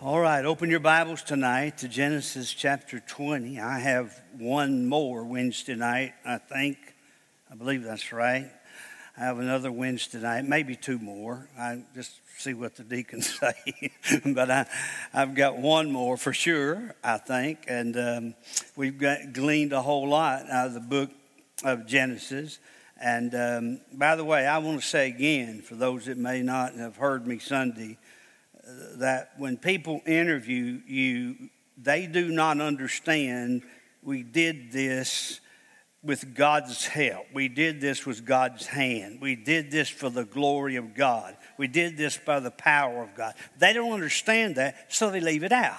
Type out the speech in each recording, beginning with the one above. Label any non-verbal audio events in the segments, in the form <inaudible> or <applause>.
All right, open your Bibles tonight to Genesis chapter 20. I have one more Wednesday night, I think. I believe that's right. I have another Wednesday night, maybe two more. I just see what the deacons <laughs> say. but I, I've got one more for sure, I think. And um, we've got, gleaned a whole lot out of the book of Genesis. And um, by the way, I want to say again, for those that may not have heard me Sunday, that when people interview you, they do not understand we did this with God's help. We did this with God's hand. We did this for the glory of God. We did this by the power of God. They don't understand that, so they leave it out.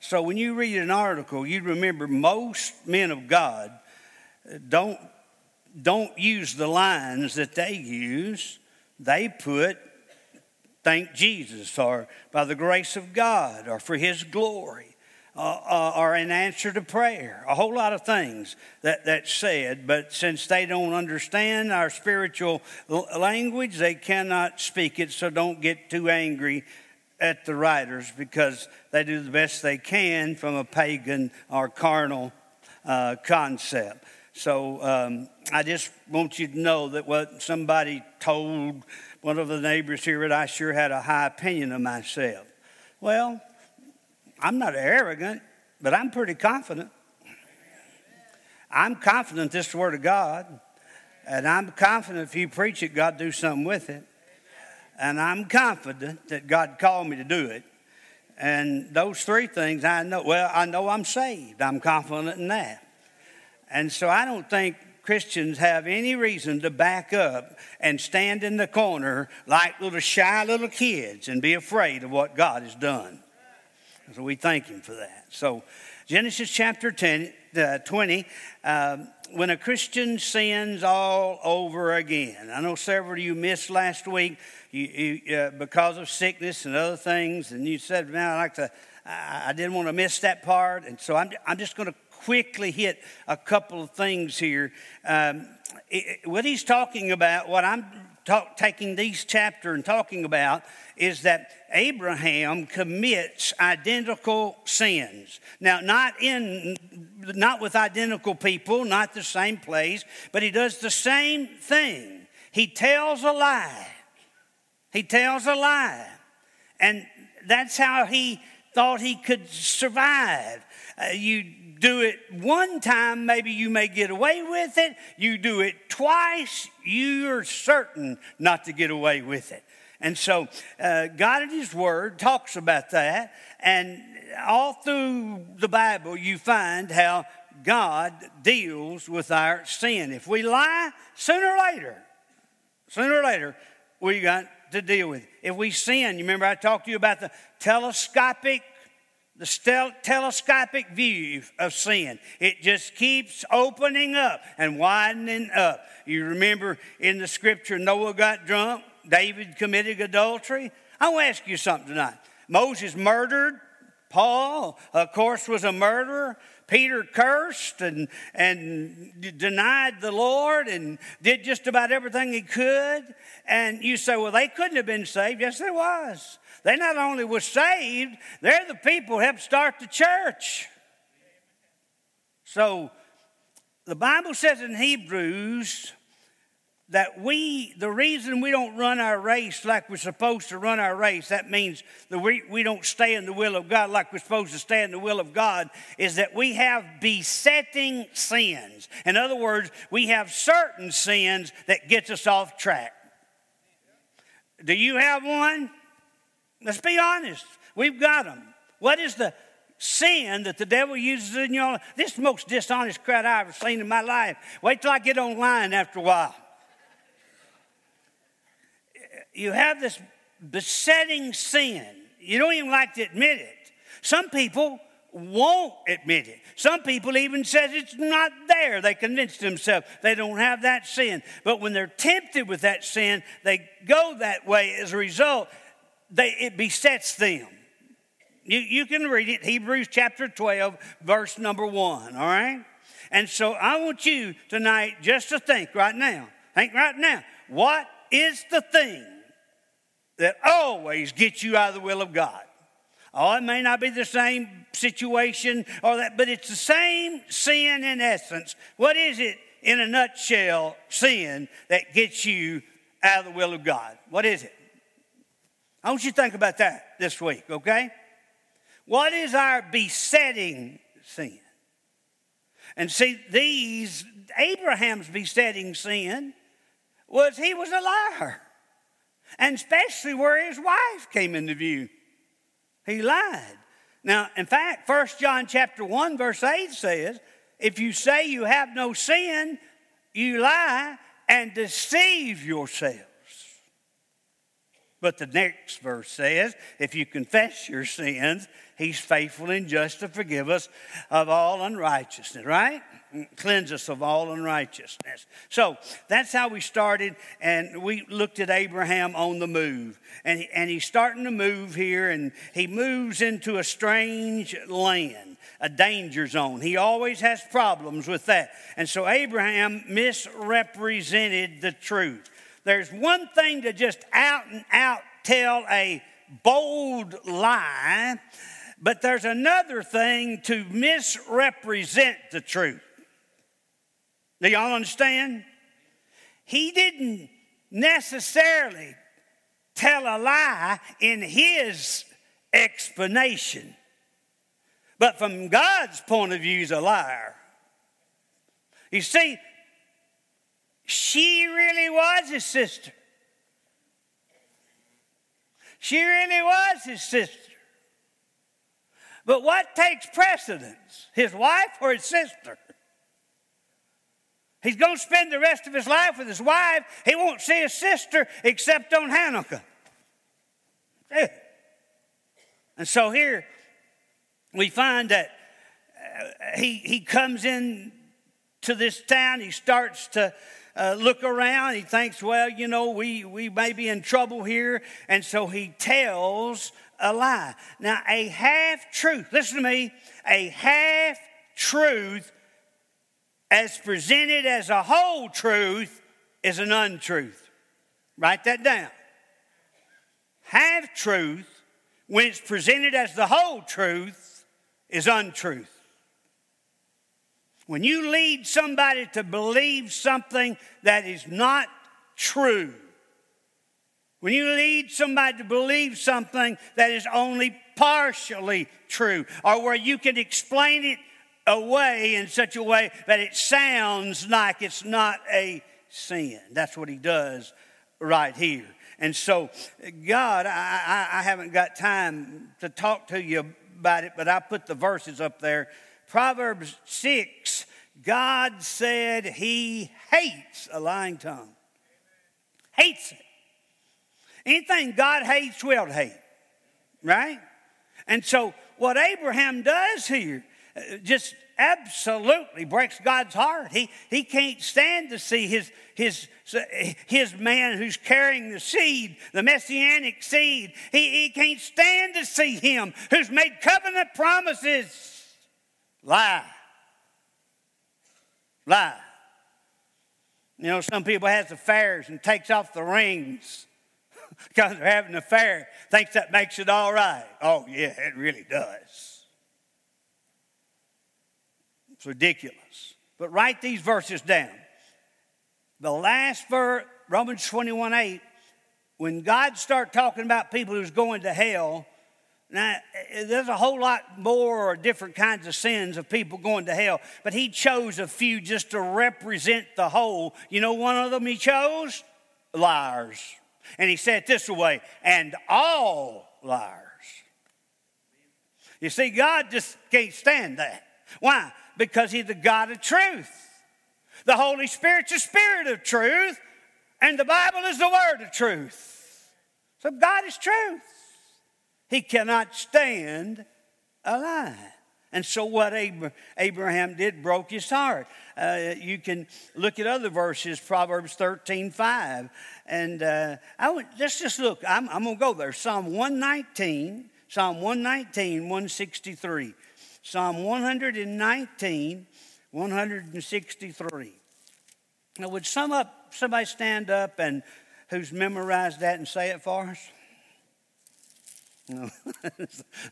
So when you read an article, you remember most men of God don't, don't use the lines that they use. They put thank Jesus or by the grace of God or for His glory uh, uh, or in answer to prayer. A whole lot of things that, that's said, but since they don't understand our spiritual language, they cannot speak it, so don't get too angry at the writers because they do the best they can from a pagan or carnal uh, concept. So um, I just want you to know that what somebody told one of the neighbors here that I sure had a high opinion of myself. Well, I'm not arrogant, but I'm pretty confident. I'm confident this is the Word of God, and I'm confident if you preach it, God do something with it. And I'm confident that God called me to do it. And those three things I know, well, I know I'm saved. I'm confident in that. And so I don't think Christians have any reason to back up and stand in the corner like little shy little kids and be afraid of what God has done. So we thank Him for that. So, Genesis chapter 10, uh, 20, um, when a Christian sins all over again. I know several of you missed last week you, you, uh, because of sickness and other things, and you said, Man, I like to. I, I didn't want to miss that part, and so I'm, I'm just going to quickly hit a couple of things here. Um, it, what he's talking about, what I'm talk, taking these chapter and talking about, is that Abraham commits identical sins. Now, not in, not with identical people, not the same place, but he does the same thing. He tells a lie. He tells a lie, and that's how he thought he could survive. Uh, you do it one time, maybe you may get away with it. You do it twice, you're certain not to get away with it. And so, uh, God in His Word talks about that. And all through the Bible, you find how God deals with our sin. If we lie, sooner or later, sooner or later, we got to deal with it. If we sin, you remember I talked to you about the telescopic the telescopic view of sin. It just keeps opening up and widening up. You remember in the scripture, Noah got drunk, David committed adultery. I want to ask you something tonight. Moses murdered, Paul, of course, was a murderer. Peter cursed and, and denied the Lord and did just about everything he could. And you say, well, they couldn't have been saved. Yes, they was. They not only were saved, they're the people who helped start the church. So the Bible says in Hebrews that we, the reason we don't run our race like we're supposed to run our race, that means that we, we don't stay in the will of God like we're supposed to stay in the will of God, is that we have besetting sins. In other words, we have certain sins that gets us off track. Do you have one? Let's be honest. We've got them. What is the sin that the devil uses in your life? This is the most dishonest crowd I've ever seen in my life. Wait till I get online after a while. You have this besetting sin. You don't even like to admit it. Some people won't admit it. Some people even says it's not there. They convince themselves they don't have that sin. But when they're tempted with that sin, they go that way as a result they, it besets them. You, you can read it, Hebrews chapter 12, verse number 1, all right? And so I want you tonight just to think right now, think right now, what is the thing that always gets you out of the will of God? Oh, it may not be the same situation or that, but it's the same sin in essence. What is it in a nutshell, sin that gets you out of the will of God? What is it? I want you to think about that this week, okay? What is our besetting sin? And see, these, Abraham's besetting sin was he was a liar. And especially where his wife came into view. He lied. Now, in fact, 1 John chapter 1, verse 8 says, if you say you have no sin, you lie and deceive yourselves. But the next verse says, if you confess your sins, he's faithful and just to forgive us of all unrighteousness, right? Cleanse us of all unrighteousness. So that's how we started, and we looked at Abraham on the move. And, and he's starting to move here, and he moves into a strange land, a danger zone. He always has problems with that. And so Abraham misrepresented the truth. There's one thing to just out and out tell a bold lie, but there's another thing to misrepresent the truth. Do y'all understand? He didn't necessarily tell a lie in his explanation, but from God's point of view, he's a liar. You see, she really was his sister. She really was his sister. But what takes precedence, his wife or his sister? He's going to spend the rest of his life with his wife. He won't see his sister except on Hanukkah. And so here we find that uh, he, he comes in to this town. He starts to uh, look around. He thinks, well, you know, we, we may be in trouble here. And so he tells a lie. Now, a half truth, listen to me, a half truth as presented as a whole truth is an untruth. Write that down. Half truth, when it's presented as the whole truth, is untruth. When you lead somebody to believe something that is not true, when you lead somebody to believe something that is only partially true, or where you can explain it away in such a way that it sounds like it's not a sin. That's what he does right here. And so, God, I, I, haven't got time to talk to you about it, but I put the verses up there Proverbs 6, God said he hates a lying tongue. Hates it. Anything God hates, we'll hate. Right? And so, what Abraham does here just absolutely breaks God's heart. He, he can't stand to see his, his, his man who's carrying the seed, the messianic seed. He, he can't stand to see him who's made covenant promises Lie. Lie. You know, some people has affairs and takes off the rings <laughs> because they're having an affair, thinks that makes it all right. Oh, yeah, it really does. It's ridiculous. But write these verses down. The last verse, Romans 21 8, when God started talking about people who's going to hell, now, eh, there's a whole lot more different kinds of sins of people going to hell, but he chose a few just to represent the whole. You know, one of them he chose? Liars. And he said this way, and all liars. You see, God just can't stand that. Why? Because he's the God of truth. The Holy Spirit's the Spirit of truth, and the Bible is the Word of truth. So God is truth. He cannot stand a lie. And so, what Abraham did broke his heart. Uh, you can look at other verses, Proverbs 13 5. And uh, I would, let's just look. I'm, I'm going to go there. Psalm 119, Psalm 119, 163. Psalm 119, 163. Now, would some up, somebody stand up and who's memorized that and say it for us? <laughs>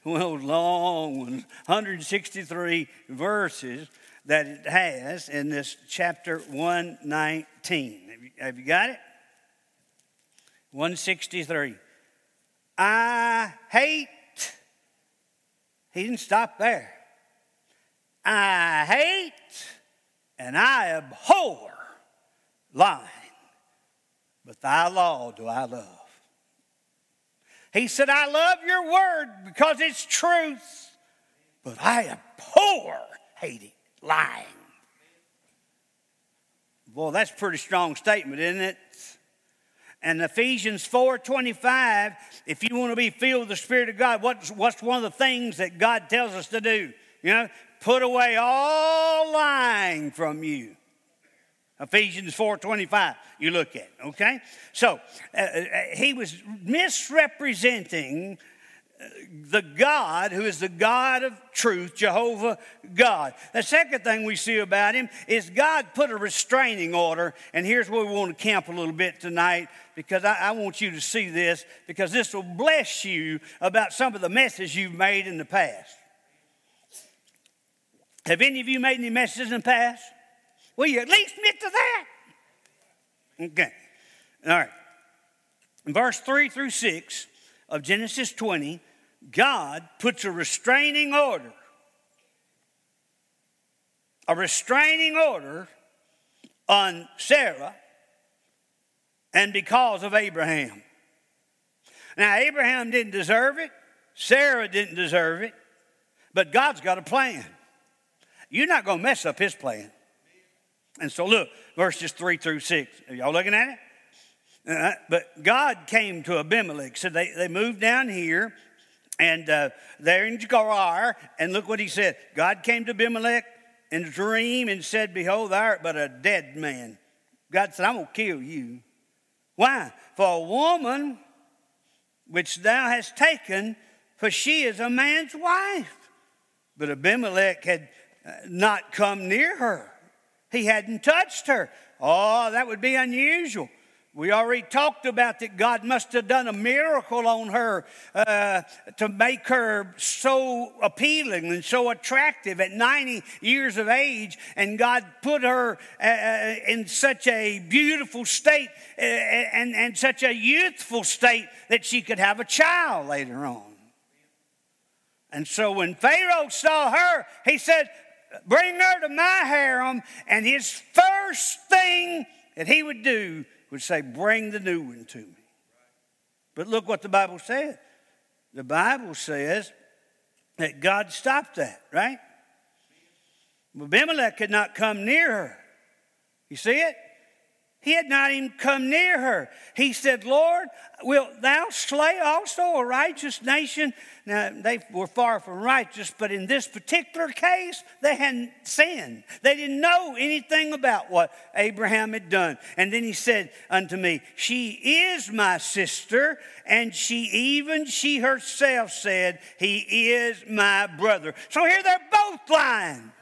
well, long ones, 163 verses that it has in this chapter 119. Have you, have you got it? 163. I hate, he didn't stop there. I hate and I abhor lying, but thy law do I love. He said, I love your word because it's truth, but I abhor hating, lying. Boy, that's a pretty strong statement, isn't it? And Ephesians 4:25, if you want to be filled with the Spirit of God, what's, what's one of the things that God tells us to do? You know, put away all lying from you. Ephesians 4:25 you look at, okay? So, uh, uh, he was misrepresenting uh, the God who is the God of truth, Jehovah God. The second thing we see about him is God put a restraining order, and here's where we want to camp a little bit tonight because I, I want you to see this because this will bless you about some of the messes you've made in the past. Have any of you made any messes in the past? Will you at least admit to that? Okay. All right. In verse 3 through 6 of Genesis 20, God puts a restraining order, a restraining order on Sarah and because of Abraham. Now, Abraham didn't deserve it, Sarah didn't deserve it, but God's got a plan. You're not going to mess up his plan. And so, look, verses 3 through 6. Are y'all looking at it? Uh, but God came to Abimelech. So they, they moved down here, and uh, they're in Gerar. And look what he said God came to Abimelech in a dream and said, Behold, thou art but a dead man. God said, I'm going to kill you. Why? For a woman which thou hast taken, for she is a man's wife. But Abimelech had not come near her. He hadn't touched her. Oh, that would be unusual. We already talked about that God must have done a miracle on her uh, to make her so appealing and so attractive at 90 years of age. And God put her uh, uh in such a beautiful state uh, and, and such a youthful state that she could have a child later on. And so when Pharaoh saw her, he said, Bring her to my harem. And his first thing that he would do would say, Bring the new one to me. But look what the Bible says. The Bible says that God stopped that, right? Abimelech could not come near her. You see it? He had not even come near her. He said, Lord, wilt thou slay also a righteous nation? Now, they were far from righteous, but in this particular case, they hadn't sinned. They didn't know anything about what Abraham had done. And then he said unto me, She is my sister, and she even she herself said, He is my brother. So here they're both lying.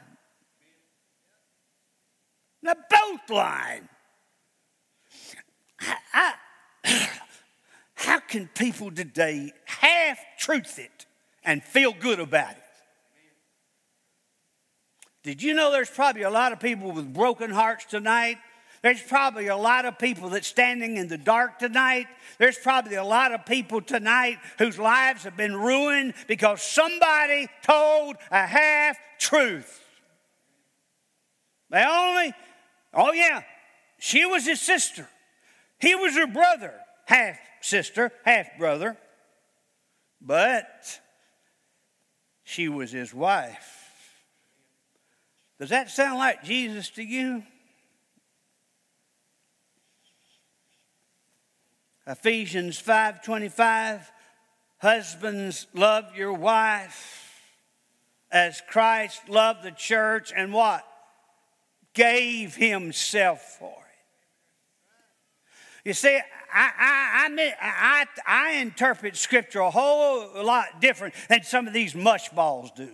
They're both lying. I, how can people today half truth it and feel good about it? Did you know there's probably a lot of people with broken hearts tonight? There's probably a lot of people that's standing in the dark tonight. There's probably a lot of people tonight whose lives have been ruined because somebody told a half truth. They only, oh yeah, she was his sister. He was her brother, half sister, half brother, but she was his wife. Does that sound like Jesus to you? Ephesians 5:25 Husbands love your wife as Christ loved the church and what? Gave himself for you see, I, I, I, I, interpret Scripture a whole lot different than some of these mush balls do.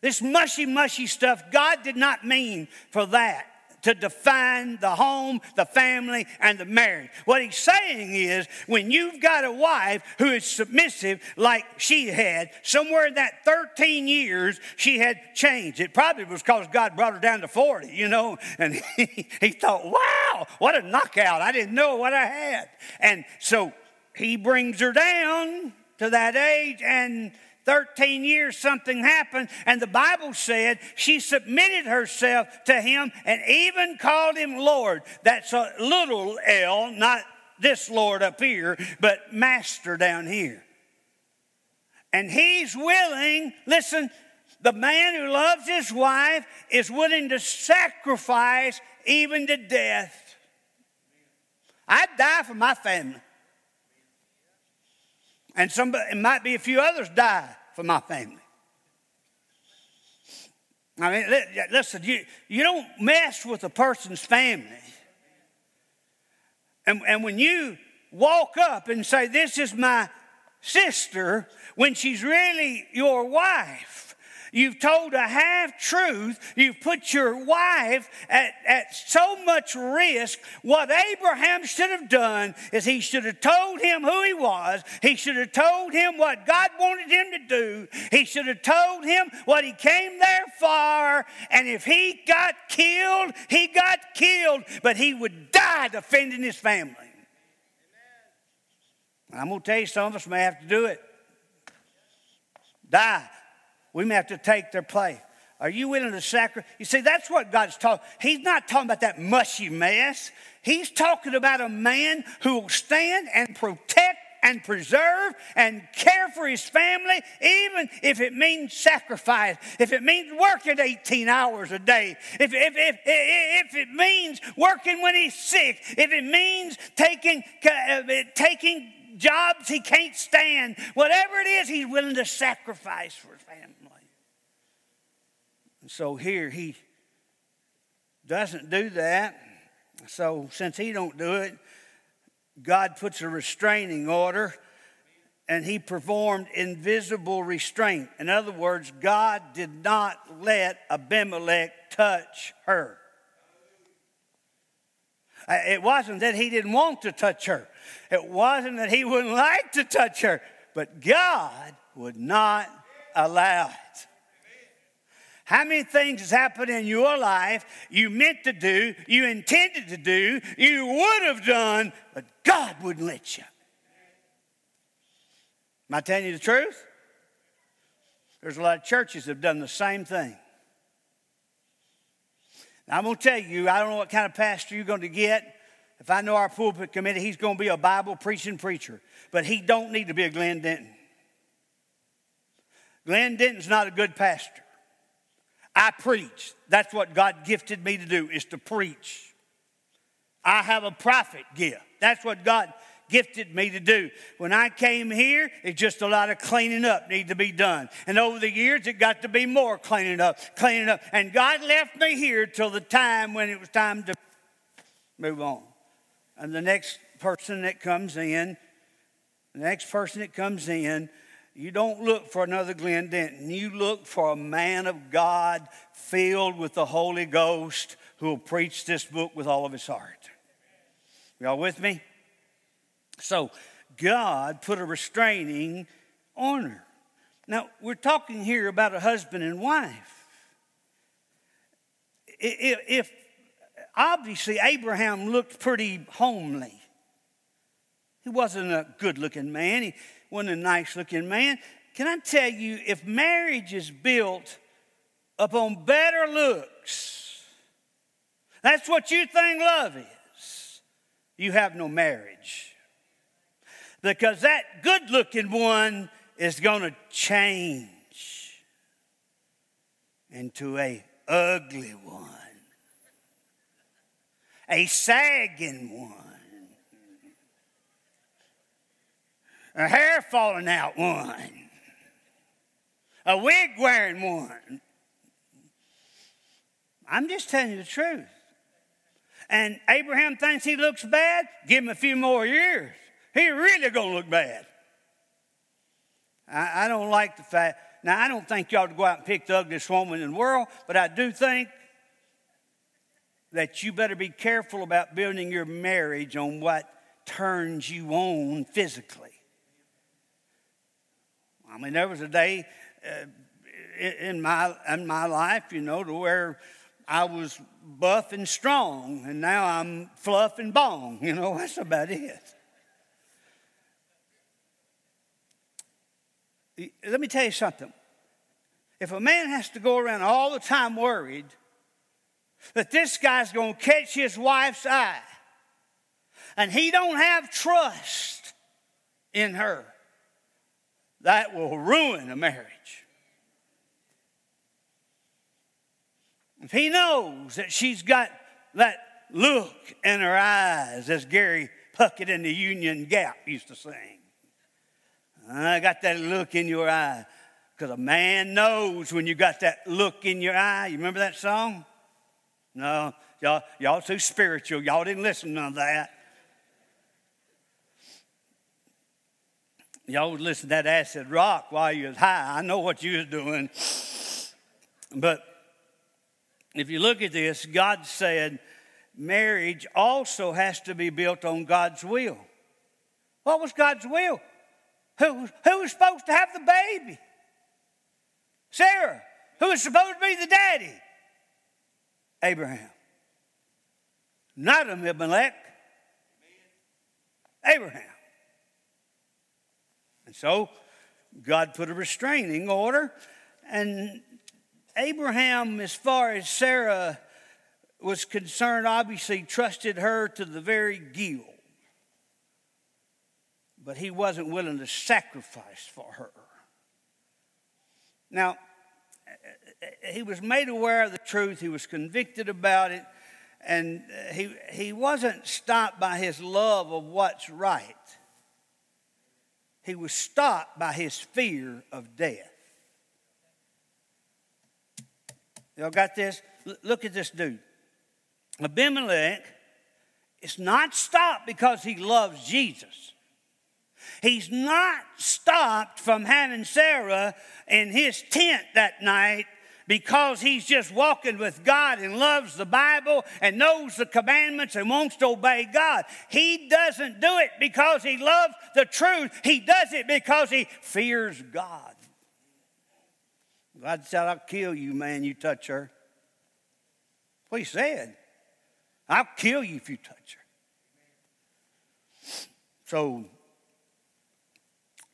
This mushy, mushy stuff, God did not mean for that. To define the home, the family, and the marriage. What he's saying is when you've got a wife who is submissive like she had, somewhere in that 13 years, she had changed. It probably was because God brought her down to 40, you know, and <laughs> he, he thought, wow, what a knockout. I didn't know what I had. And so he brings her down to that age and 13 years something happened, and the Bible said she submitted herself to him and even called him Lord. That's a little L, not this Lord up here, but Master down here. And he's willing, listen, the man who loves his wife is willing to sacrifice even to death. I'd die for my family. And somebody, it might be a few others die for my family. I mean, listen, you, you don't mess with a person's family. And, and when you walk up and say, This is my sister, when she's really your wife, You've told a half truth. You've put your wife at, at so much risk. What Abraham should have done is he should have told him who he was. He should have told him what God wanted him to do. He should have told him what he came there for. And if he got killed, he got killed. But he would die defending his family. I'm going to tell you, some of us may have to do it. Die. We may have to take their place. Are you willing to sacrifice? You see, that's what God's talking. He's not talking about that mushy mess. He's talking about a man who will stand and protect and preserve and care for his family, even if it means sacrifice, if it means working 18 hours a day, if, if, if, if it means working when he's sick, if it means taking, uh, taking jobs he can't stand, whatever it is, he's willing to sacrifice for his family. And So here he doesn't do that. So since he don't do it, God puts a restraining order and he performed invisible restraint. In other words, God did not let Abimelech touch her. Uh, it wasn't that he didn't want to touch her. It wasn't that he wouldn't like to touch her, but God would not allow it. How many things has happened in your life you meant to do, you intended to do, you would have done, but God wouldn't let you? Am I telling you the truth? There's a lot of churches that have done the same thing. Now, I'm going to tell you, I don't know what kind of pastor you're going to get. If I know our pulpit committee, he's going to be a Bible preaching preacher, but he don't need to be a Glenn Denton. Glenn Denton's not a good pastor. I preach. That's what God gifted me to do, is to preach. I have a prophet gift. That's what God gifted me to do. When I came here, it's just a lot of cleaning up need to be done. And over the years, it got to be more cleaning up, cleaning up. And God left me here till the time when it was time to move on. And the next person that comes in, the next person that comes in, you don't look for another Glenn Denton. You look for a man of God filled with the Holy Ghost who will preach this book with all of his heart. Y'all with me? So, God put a restraining on her. Now, we're talking here about a husband and wife. If, if obviously Abraham looked pretty homely, he wasn't a good looking man. He, wasn't a nice looking man. Can I tell you, if marriage is built upon better looks, that's what you think love is, you have no marriage. Because that good looking one is going to change into a ugly one, a sagging one a hair falling out one, a wig wearing one. I'm just telling you the truth. And Abraham thinks he looks bad, give him a few more years. He really gonna look bad. I, I don't like the fact. Now I don't think you ought to go out and pick the ugliest woman in the world, but I do think that you better be careful about building your marriage on what turns you on physically. I mean, there was a day uh, in my in my life, you know, to where I was buff and strong, and now I'm fluff and bong. <laughs> You know, that's about it. Let me tell you something. If a man has to go around all the time worried that this guy's going to catch his wife's eye, and he don't have trust in her, that will ruin a marriage. If he knows that she's got that look in her eyes, as Gary Puckett in the Union Gap used to sing, I got that look in your eye. Because a man knows when you got that look in your eye. You remember that song? No, y'all, y'all too spiritual. Y'all didn't listen to none of that. Y'all would listen to that acid rock while you was high. I know what you was doing. But if you look at this, God said marriage also has to be built on God's will. What was God's will? Who, who was supposed to have the baby? Sarah. Who was supposed to be the daddy? Abraham. Not Abimelech. Abraham. And so God put a restraining order, and Abraham, as far as Sarah was concerned, obviously trusted her to the very gill. But he wasn't willing to sacrifice for her. Now, he was made aware of the truth, he was convicted about it, and he, he wasn't stopped by his love of what's right. He was stopped by his fear of death. Y'all got this? L- look at this dude. Abimelech is not stopped because he loves Jesus. He's not stopped from having Sarah in his tent that night because he's just walking with God and loves the Bible and knows the commandments and wants to obey God. He doesn't do it because he loves the truth, he does it because he fears God. God said, I'll kill you, man, you touch her. What he said. I'll kill you if you touch her. So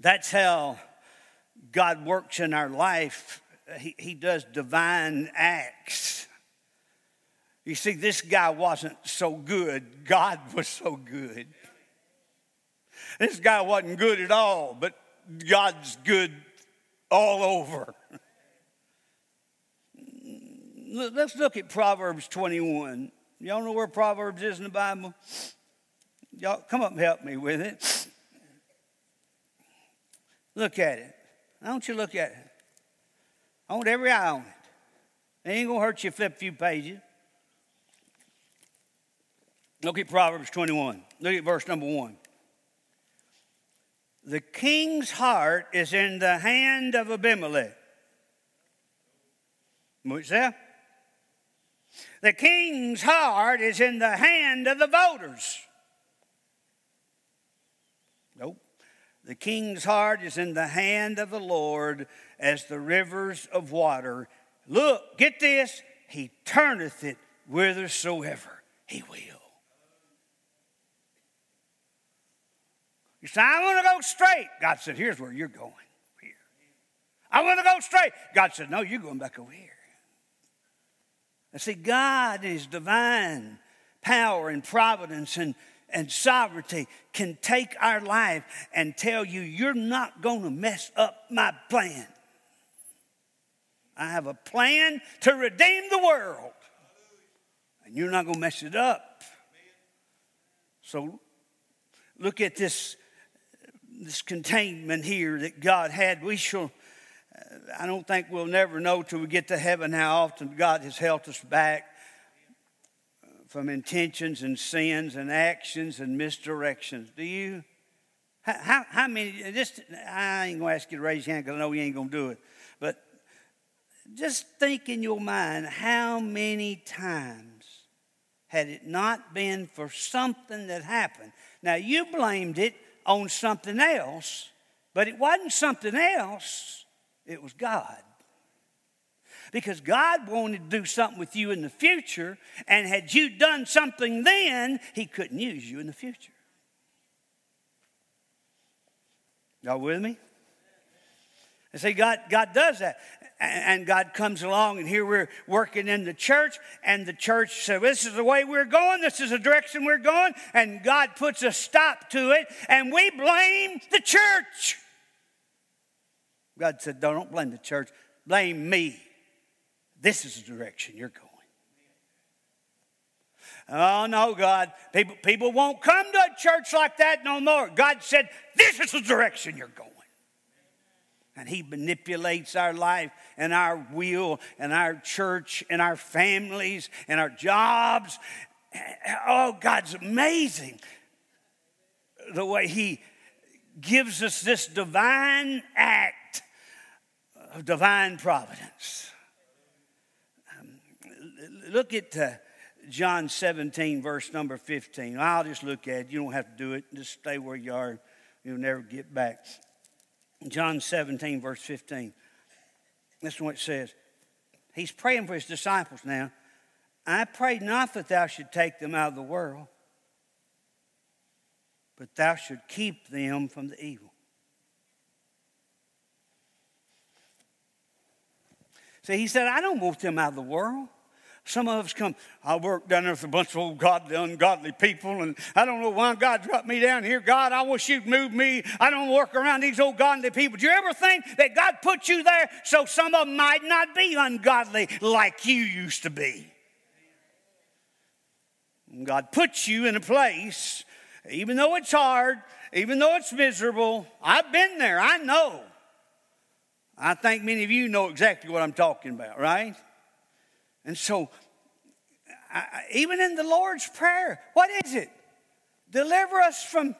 that's how God works in our life. He, he does divine acts. You see, this guy wasn't so good, God was so good. This guy wasn't good at all, but God's good all over. Let's look at Proverbs 21. Y'all know where Proverbs is in the Bible? Y'all come up and help me with it. Look at it. Why don't you look at it? I want every eye on it. It ain't gonna hurt you flip a few pages. Look at Proverbs 21. Look at verse number one. The king's heart is in the hand of Abimelech. What's that? The king's heart is in the hand of the voters. The king's heart is in the hand of the Lord as the rivers of water. Look, get this, he turneth it whithersoever he will. You say, I want to go straight. God said, Here's where you're going. Here. I want to go straight. God said, No, you're going back over here. And see, God in His divine power and providence and and sovereignty can take our life and tell you, you're not going to mess up my plan. I have a plan to redeem the world, and you're not going to mess it up. So look at this, this containment here that God had. We shall, I don't think we'll never know till we get to heaven how often God has held us back from intentions and sins and actions and misdirections. Do you? How, how, how many? Just I ain't gonna ask you to raise your hand because I know you ain't gonna do it. But just think in your mind how many times had it not been for something that happened. Now, you blamed it on something else, but it wasn't something else, it was God. Because God wanted to do something with you in the future, and had you done something then, He couldn't use you in the future. Y'all with me? And see, God, God does that and God comes along, and here we're working in the church, and the church says, This is the way we're going, this is the direction we're going, and God puts a stop to it, and we blame the church. God said, Don't blame the church, blame me. This is the direction you're going. Oh, no, God. People, people won't come to a church like that no more. God said, This is the direction you're going. And He manipulates our life and our will and our church and our families and our jobs. Oh, God's amazing the way He gives us this divine act of divine providence. Look at uh, John 17, verse number 15. I'll just look at it. You don't have to do it. Just stay where you are. You'll never get back. John 17, verse 15. This is what it says. He's praying for his disciples now. I pray not that thou should take them out of the world, but thou should keep them from the evil. See, he said, I don't want them out of the world. Some of us come, I work down there with a bunch of old godly, ungodly people, and I don't know why God dropped me down here. God, I wish you'd move me. I don't work around these old godly people. Do you ever think that God put you there so some of them might not be ungodly like you used to be? God puts you in a place, even though it's hard, even though it's miserable. I've been there, I know. I think many of you know exactly what I'm talking about, right? And so, I, even in the Lord's Prayer, what is it? Deliver us from.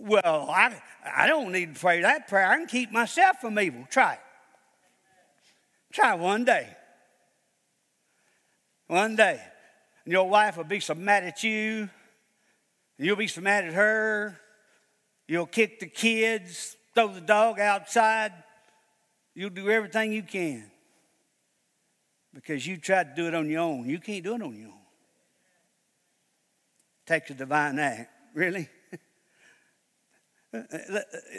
Well, I, I don't need to pray that prayer. I can keep myself from evil. Try. Try one day. One day. And your wife will be so mad at you. You'll be so mad at her. You'll kick the kids, throw the dog outside. You'll do everything you can because you tried to do it on your own. You can't do it on your own. Takes a divine act. Really? <laughs>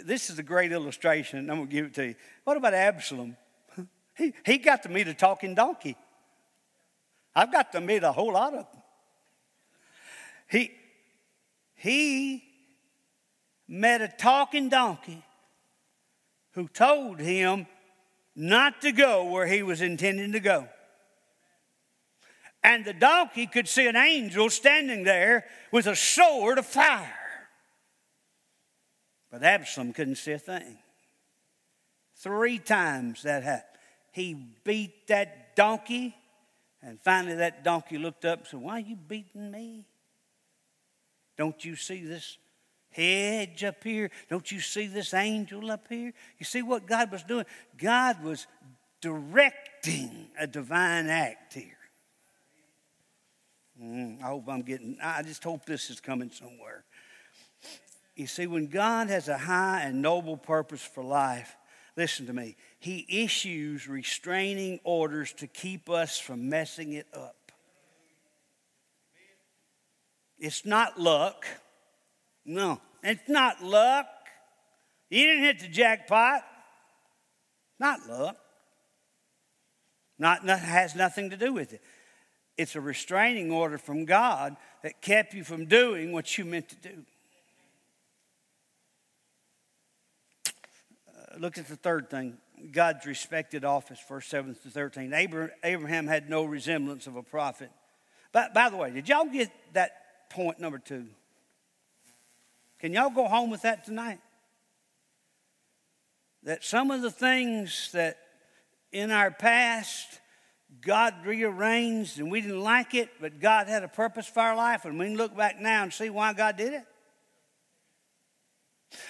this is a great illustration. I'm going to give it to you. What about Balaam? <laughs> He, he got to meet a talking donkey. I've got to meet a whole lot of them. He, he met a talking donkey who told him not to go where he was intending to go. And the donkey could see an angel standing there with a sword of fire. But Balaam couldn't see a thing. Three times that happened. He beat that donkey, and finally that donkey looked up and said, Why are you beating me? Don't you see this hedge up here. Don't you see this angel up here? You see what God was doing? God was directing a divine act here. Mm, I hope I'm getting, I just hope this is coming somewhere. You see, when God has a high and noble purpose for life, listen to me, He issues restraining orders to keep us from messing it up. It's not luck. No, it's not luck. You didn't hit the jackpot. Not luck. Not, not has nothing to do with it. It's a restraining order from God that kept you from doing what you meant to do. Uh, look at the third thing God's respected office, verse 7 to 13. Abraham had no resemblance of a prophet. But by the way, did y'all get that point number two? Can y'all go home with that tonight? That some of the things that in our past God rearranged and we didn't like it, but God had a purpose for our life, and we can look back now and see why God did it.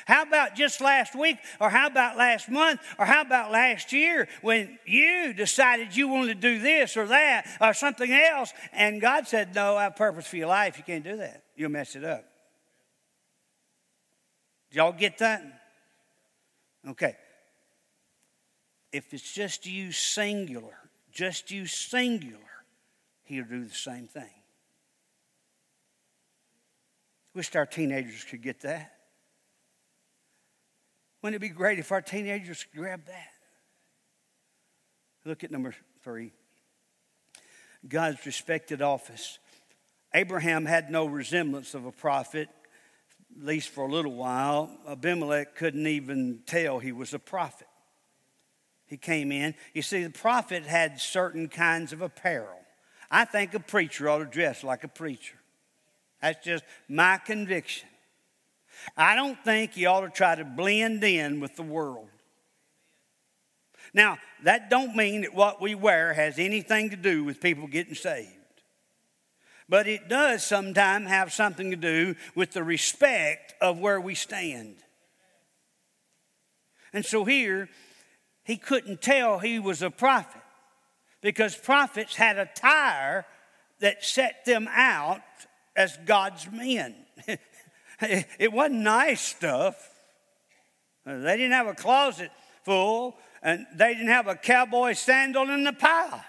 How about just last week, or how about last month, or how about last year when you decided you wanted to do this or that or something else, and God said, No, I have a purpose for your life. You can't do that. You'll mess it up. Did y'all get that? Okay. If it's just you singular, just you singular, he'll do the same thing. Wished our teenagers could get that. Wouldn't it be great if our teenagers could grab that? Look at number three God's respected office. Abraham had no resemblance of a prophet, at least for a little while. Abimelech couldn't even tell he was a prophet. He came in. You see, the prophet had certain kinds of apparel. I think a preacher ought to dress like a preacher. That's just my conviction. I don't think you ought to try to blend in with the world. Now, that don't mean that what we wear has anything to do with people getting saved. But it does sometimes have something to do with the respect of where we stand. And so here, he couldn't tell he was a prophet because prophets had a tire that set them out as God's men. <laughs> it wasn't nice stuff. They didn't have a closet full, and they didn't have a cowboy sandal in the pile.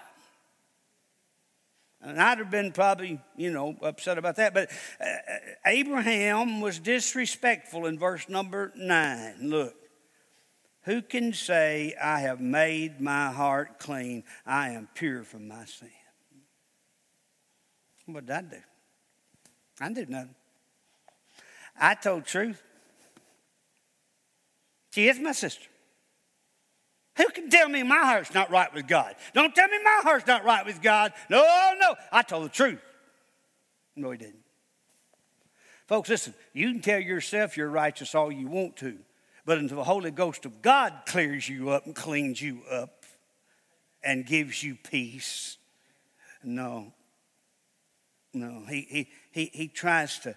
And I'd have been probably, you know, upset about that. But uh, Abraham was disrespectful in verse number nine. Look, who can say, I have made my heart clean? I am pure from my sin. What did I do? I did nothing. I told truth. She is my sister. Who can tell me my heart's not right with God? Don't tell me my heart's not right with God. No, no. I told the truth. No, he didn't. Folks, listen, you can tell yourself you're righteous all you want to, but until the Holy Ghost of God clears you up and cleans you up and gives you peace, no. No, he, he, he, he tries to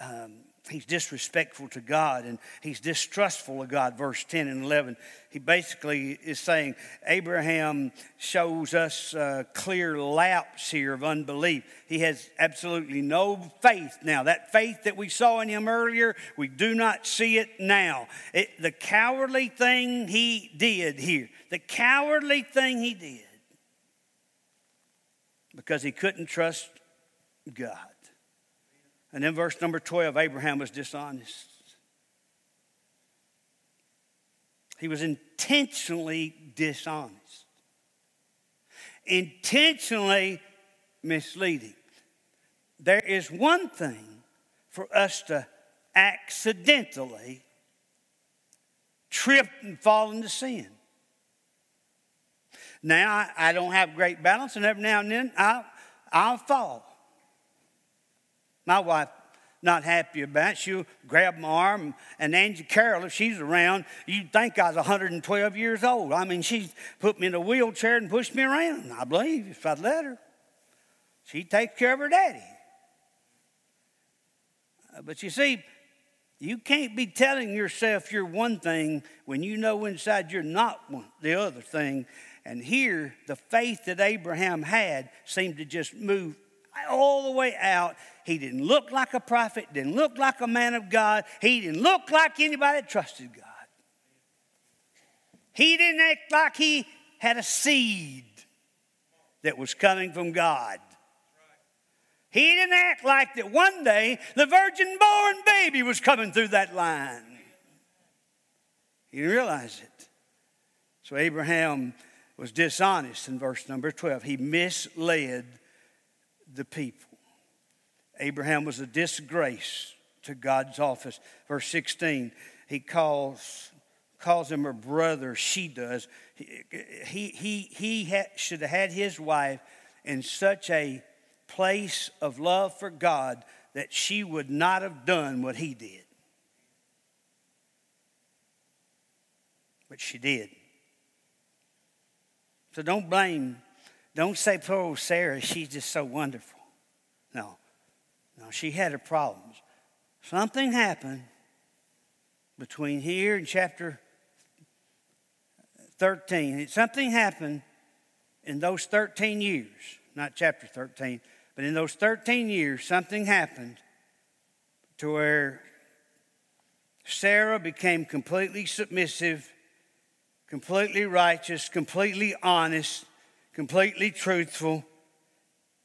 um, he's disrespectful to God and he's distrustful of God, verse 10 and 11. He basically is saying Abraham shows us a clear lapse here of unbelief. He has absolutely no faith now. That faith that we saw in him earlier, we do not see it now. It, the cowardly thing he did here, the cowardly thing he did, because he couldn't trust God. And in verse number 12, Abraham was dishonest. He was intentionally dishonest, intentionally misleading. There is one thing for us to accidentally trip and fall into sin. Now, I, I don't have great balance, and every now and then I'll, I'll fall. My wife not happy about. She'll grab my arm. And Angie Carroll, if she's around, you'd think I was 112 years old. I mean, she put me in a wheelchair and pushed me around, I believe, if I'd let her. She'd take care of her daddy. Uh, but you see, you can't be telling yourself you're one thing when you know inside you're not one, the other thing. And here, the faith that Abraham had seemed to just move all the way out. He didn't look like a prophet, didn't look like a man of God. He didn't look like anybody that trusted God. He didn't act like he had a seed that was coming from God. He didn't act like that one day the virgin born baby was coming through that line. He didn't realize it. So Abraham was dishonest in verse number 12. He misled the people. Abraham was a disgrace to God's office. Verse 16, he calls, calls him a brother, she does. He, he, he, he had, should have had his wife in such a place of love for God that she would not have done what he did. But she did. So don't blame don't say, poor Sarah, she's just so wonderful. No, no, she had her problems. Something happened between here and chapter 13. Something happened in those 13 years, not chapter 13, but in those 13 years, something happened to where Sarah became completely submissive, completely righteous, completely honest, completely truthful.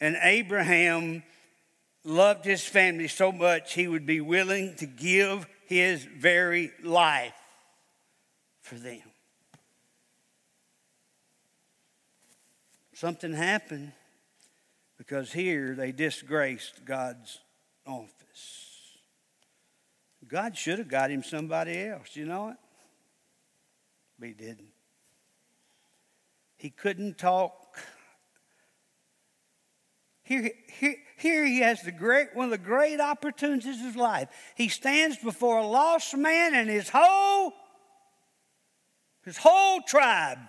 And Abraham loved his family so much he would be willing to give his very life for them. Something happened because here they disgraced God's office. God should have got him somebody else. You know it? But he didn't. He couldn't talk. Here, here, here he has the great, one of the great opportunities of his life. He stands before a lost man and his whole, his whole tribe.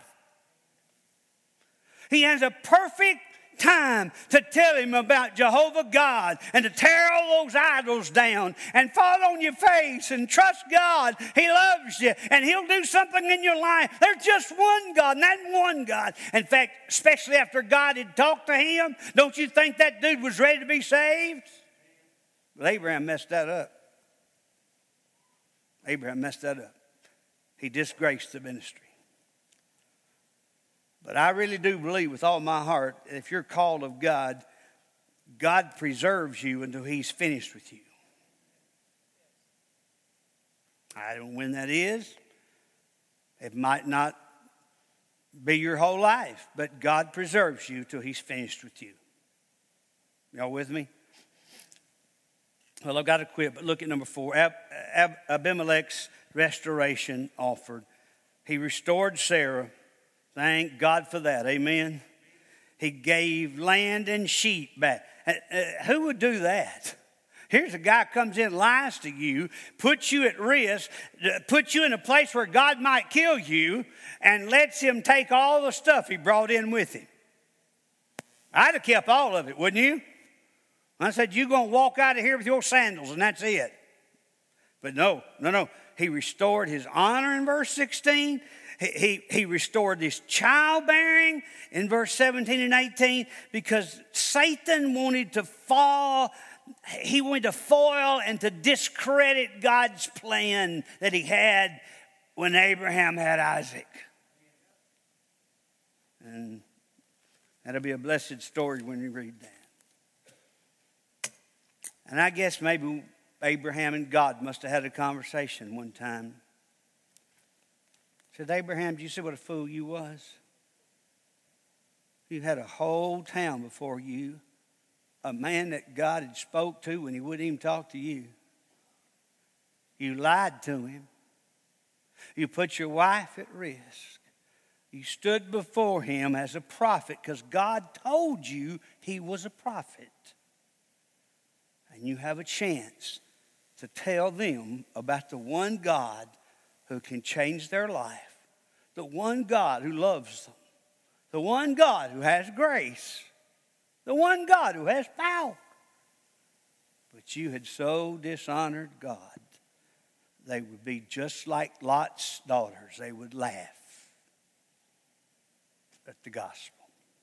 He has a perfect time to tell him about Jehovah God and to tear all those idols down and fall on your face and trust God. He loves you and He'll do something in your life. There's just one God, and that one God. In fact, especially after God had talked to him, don't you think that dude was ready to be saved? But Abraham messed that up. Abraham messed that up. He disgraced the ministry. But I really do believe with all my heart, if you're called of God, God preserves you until He's finished with you. I don't know when that is. It might not be your whole life, but God preserves you till He's finished with you. Y'all with me? Well, I've got to quit, but look at number four Ab- Ab- Abimelech's restoration offered. He restored Sarah Thank God for that. Amen. He gave land and sheep back. Uh, uh, who would do that? Here's a guy comes in, lies to you, puts you at risk, puts you in a place where God might kill you, and lets him take all the stuff he brought in with him. I'd have kept all of it, wouldn't you? I said, You're going to walk out of here with your sandals, and that's it. But no, no, no. He restored his honor in verse 16. He, he restored his childbearing in verse 17 and 18 because Satan wanted to fall, he wanted to foil and to discredit God's plan that he had when Abraham had Isaac. And that'll be a blessed story when you read that. And I guess maybe Abraham and God must have had a conversation one time. Said, Abraham, do you see what a fool you was? You had a whole town before you, a man that God had spoke to when he wouldn't even talk to you. You lied to him. You put your wife at risk. You stood before him as a prophet because God told you he was a prophet. And you have a chance to tell them about the one God who can change their life, the one God who loves them, the one God who has grace, the one God who has power. But you had so dishonored God, they would be just like Lot's daughters. They would laugh at the gospel.